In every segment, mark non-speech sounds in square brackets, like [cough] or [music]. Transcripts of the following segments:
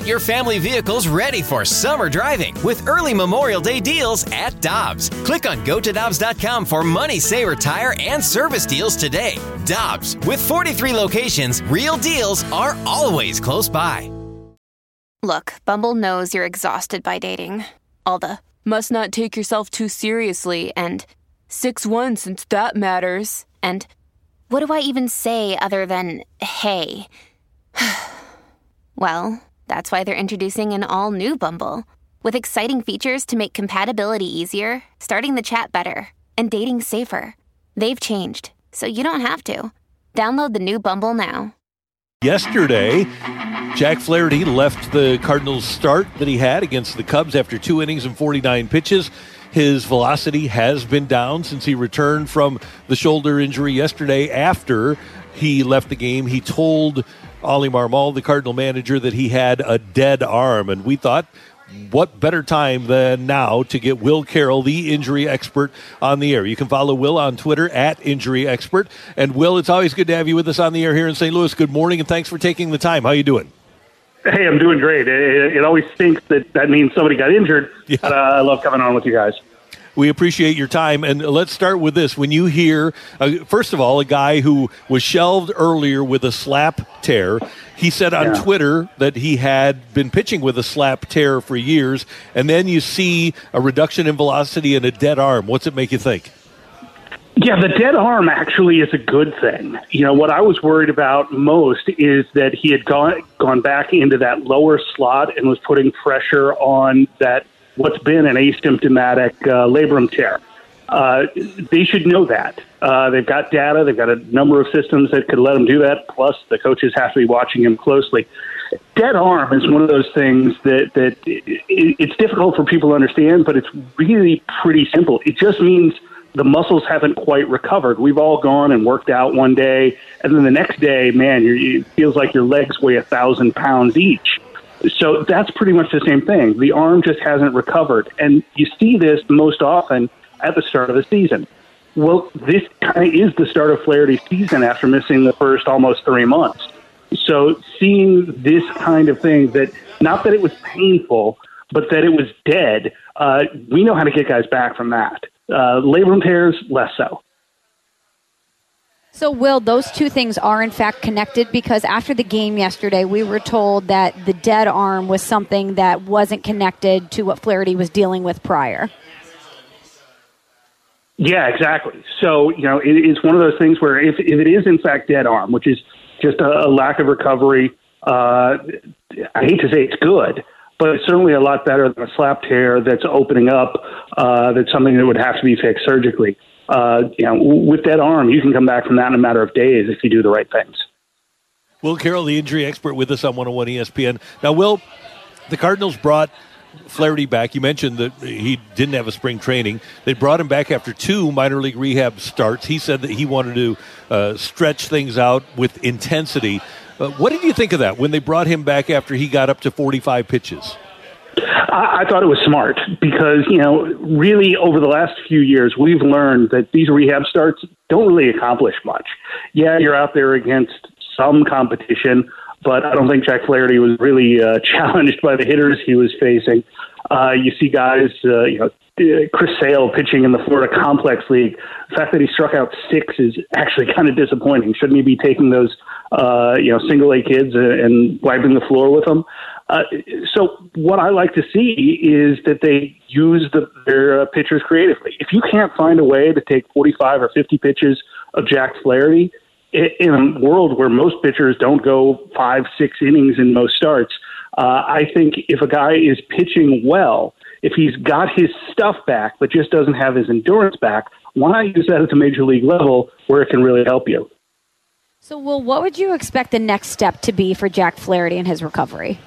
Get your family vehicles ready for summer driving with early Memorial Day deals at Dobbs. Click on gotodobbs.com for money saver tire and service deals today. Dobbs, with 43 locations, real deals are always close by. Look, Bumble knows you're exhausted by dating. All the must not take yourself too seriously and 6 1 since that matters. And what do I even say other than hey? [sighs] well, that's why they're introducing an all new Bumble with exciting features to make compatibility easier, starting the chat better, and dating safer. They've changed, so you don't have to. Download the new Bumble now. Yesterday, Jack Flaherty left the Cardinals start that he had against the Cubs after two innings and 49 pitches. His velocity has been down since he returned from the shoulder injury yesterday after he left the game. He told Oli Marmol, the Cardinal manager, that he had a dead arm. And we thought what better time than now to get Will Carroll, the injury expert, on the air? You can follow Will on Twitter at Injury Expert. And Will, it's always good to have you with us on the air here in St. Louis. Good morning, and thanks for taking the time. How you doing? Hey, I'm doing great. It, it always stinks that that means somebody got injured. Yeah. But, uh, I love coming on with you guys. We appreciate your time. And let's start with this. When you hear, uh, first of all, a guy who was shelved earlier with a SLAP tear, he said on yeah. Twitter that he had been pitching with a SLAP tear for years. And then you see a reduction in velocity and a dead arm. What's it make you think? Yeah, the dead arm actually is a good thing. You know, what I was worried about most is that he had gone gone back into that lower slot and was putting pressure on that what's been an asymptomatic uh, labrum tear. Uh, they should know that. Uh, they've got data. They've got a number of systems that could let them do that. Plus, the coaches have to be watching him closely. Dead arm is one of those things that that it, it's difficult for people to understand, but it's really pretty simple. It just means the muscles haven't quite recovered. We've all gone and worked out one day, and then the next day, man, it feels like your legs weigh a thousand pounds each. So that's pretty much the same thing. The arm just hasn't recovered. And you see this most often at the start of the season. Well, this kind of is the start of Flaherty's season after missing the first almost three months. So seeing this kind of thing that, not that it was painful, but that it was dead, uh, we know how to get guys back from that. Uh, labrum tears, less so. So, Will, those two things are in fact connected because after the game yesterday, we were told that the dead arm was something that wasn't connected to what Flaherty was dealing with prior. Yeah, exactly. So, you know, it, it's one of those things where if, if it is in fact dead arm, which is just a, a lack of recovery, uh, I hate to say it's good, but it's certainly a lot better than a SLAP tear that's opening up. Uh, that's something that would have to be fixed surgically uh, you know, with that arm, you can come back from that in a matter of days if you do the right things. Will Carroll, the injury expert, with us on 101 ESPN. Now, Will, the Cardinals brought Flaherty back. You mentioned that he didn't have a spring training. They brought him back after two minor league rehab starts. He said that he wanted to uh, stretch things out with intensity. Uh, what did you think of that when they brought him back after he got up to 45 pitches? I, I thought it was smart because, you know, really over the last few years, we've learned that these rehab starts don't really accomplish much. Yeah, you're out there against some competition, but I don't think Jack Flaherty was really uh, [laughs] challenged by the hitters he was facing. Uh, you see guys, uh, you know, Chris Sale pitching in the Florida Complex League. The fact that he struck out six is actually [laughs] kind of disappointing. Shouldn't he be taking those, uh, you know, single A kids and wiping the floor with them? Uh, so what I like to see is that they use the, their uh, pitchers creatively. If you can't find a way to take 45 or 50 pitches of Jack Flaherty in a world where most pitchers don't go five, six innings in most starts, uh, I think if a guy is pitching well, if he's got his stuff back but just doesn't have his endurance back, why not use that at the major league level where it can really help you? So, well, what would you expect the next step to be for Jack Flaherty in his recovery?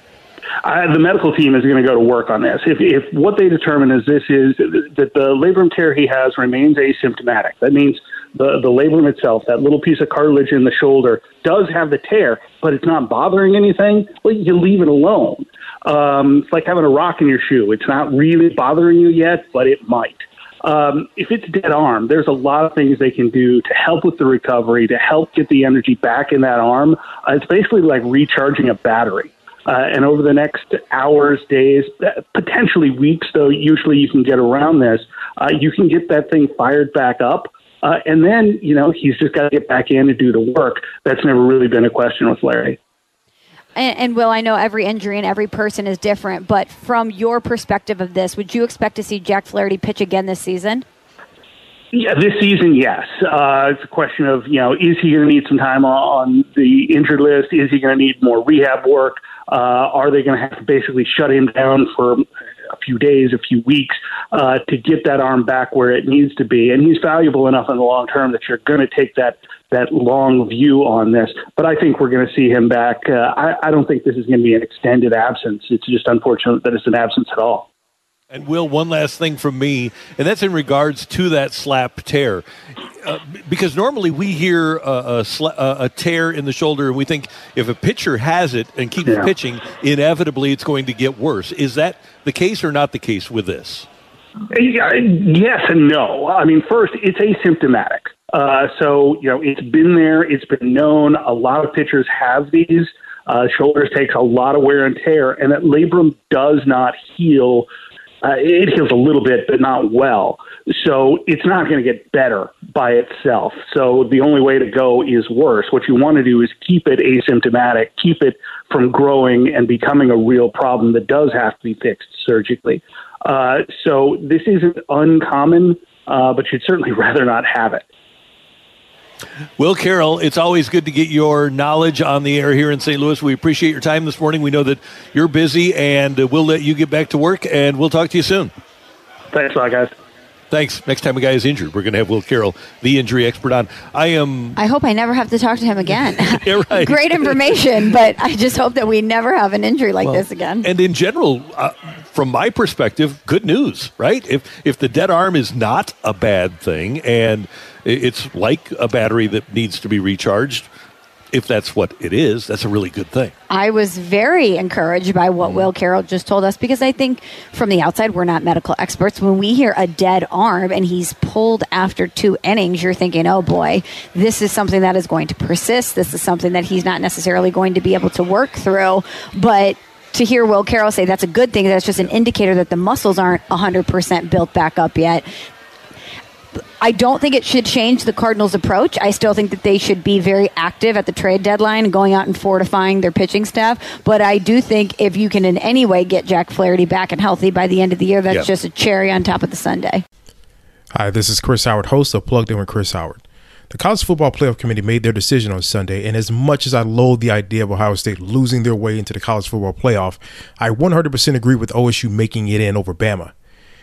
Uh, the medical team is going to go to work on this. If, if what they determine is this is that the labrum tear he has remains asymptomatic, that means the, the labrum itself, that little piece of cartilage in the shoulder, does have the tear, but it's not bothering anything, well, you leave it alone. Um, it's like having a rock in your shoe. It's not really bothering you yet, but it might. Um, if it's dead arm, there's a lot of things they can do to help with the recovery, to help get the energy back in that arm. Uh, it's basically like recharging a battery. Uh, and over the next hours, days, uh, potentially weeks, though usually you can get around this, uh, you can get that thing fired back up. Uh, and then, you know, he's just got to get back in and do the work. That's never really been a question with Larry. And, and, Will, I know every injury and every person is different, but from your perspective of this, would you expect to see Jack Flaherty pitch again this season? Yeah, this season, yes. Uh, it's a question of, you know, is he going to need some time on the injured list? Is he going to need more rehab work? Uh, are they going to have to basically shut him down for a few days, a few weeks uh, to get that arm back where it needs to be? And he's valuable enough in the long term that you're going to take that that long view on this. But I think we're going to see him back. Uh, I, I don't think this is going to be an extended absence. It's just unfortunate that it's an absence at all. And Will, one last thing from me, and that's in regards to that SLAP tear. Uh, because normally we hear a, a, sla- a, tear in the shoulder, and we think if a pitcher has it and keeps yeah. pitching, inevitably it's going to get worse. Is that the case or not the case with this? Yes and no. I mean, first, it's asymptomatic. Uh, so, you know, it's been there, it's been known. A lot of pitchers have these. Uh, shoulders takes a lot of wear and tear, and that labrum does not heal uh, it heals a little bit, but not well. So it's not going to get better by itself. So the only way to go is worse. What you want to do is keep it asymptomatic, keep it from growing and becoming a real problem that does have to be fixed surgically. Uh, so this isn't uncommon, uh, but you'd certainly [laughs] rather not have it. Will Carroll, it's always good to get your knowledge on the air here in St. Louis. We appreciate your time this morning. We know that you're busy, and we'll let you get back to work, and we'll talk to you soon. Thanks a lot, guys. Thanks. Next time a guy is injured, we're going to have Will Carroll, the injury expert, on. I am. I hope I never have to talk to him again. [laughs] yeah, right. Great information, but I just hope that we never have an injury like well, this again. And in general, uh, from my perspective, good news, right? If if the dead arm is not a bad thing, and it's like a battery that needs to be recharged, if that's what it is, that's a really good thing. I was very encouraged by what mm. Will Carroll just told us because I think from the outside, we're not medical experts. When we hear a dead arm and he's pulled after two innings, you're thinking, oh boy, this is something that is going to persist. This is something that he's not necessarily going to be able to work through. But to hear Will Carroll say that's a good thing, that's just an indicator that the muscles aren't 100% built back up yet. I don't think it should change the Cardinals' approach. I still think that they should be very active at the trade deadline going out and fortifying their pitching staff. But I do think if you can in any way get Jack Flaherty back and healthy by the end of the year, that's yep. just a cherry on top of the sundae. Hi, this is Chris Howard, host of Plugged In with Chris Howard. The College Football Playoff Committee made their decision on Sunday, and as much as I loathe the idea of Ohio State losing their way into the College Football Playoff, I 100% agree with OSU making it in over Bama.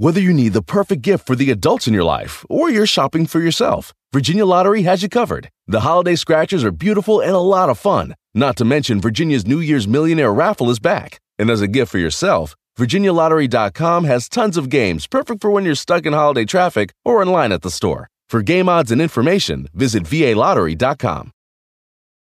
Whether you need the perfect gift for the adults in your life or you're shopping for yourself, Virginia Lottery has you covered. The holiday scratchers are beautiful and a lot of fun. Not to mention, Virginia's New Year's Millionaire raffle is back. And as a gift for yourself, VirginiaLottery.com has tons of games perfect for when you're stuck in holiday traffic or in line at the store. For game odds and information, visit VALottery.com.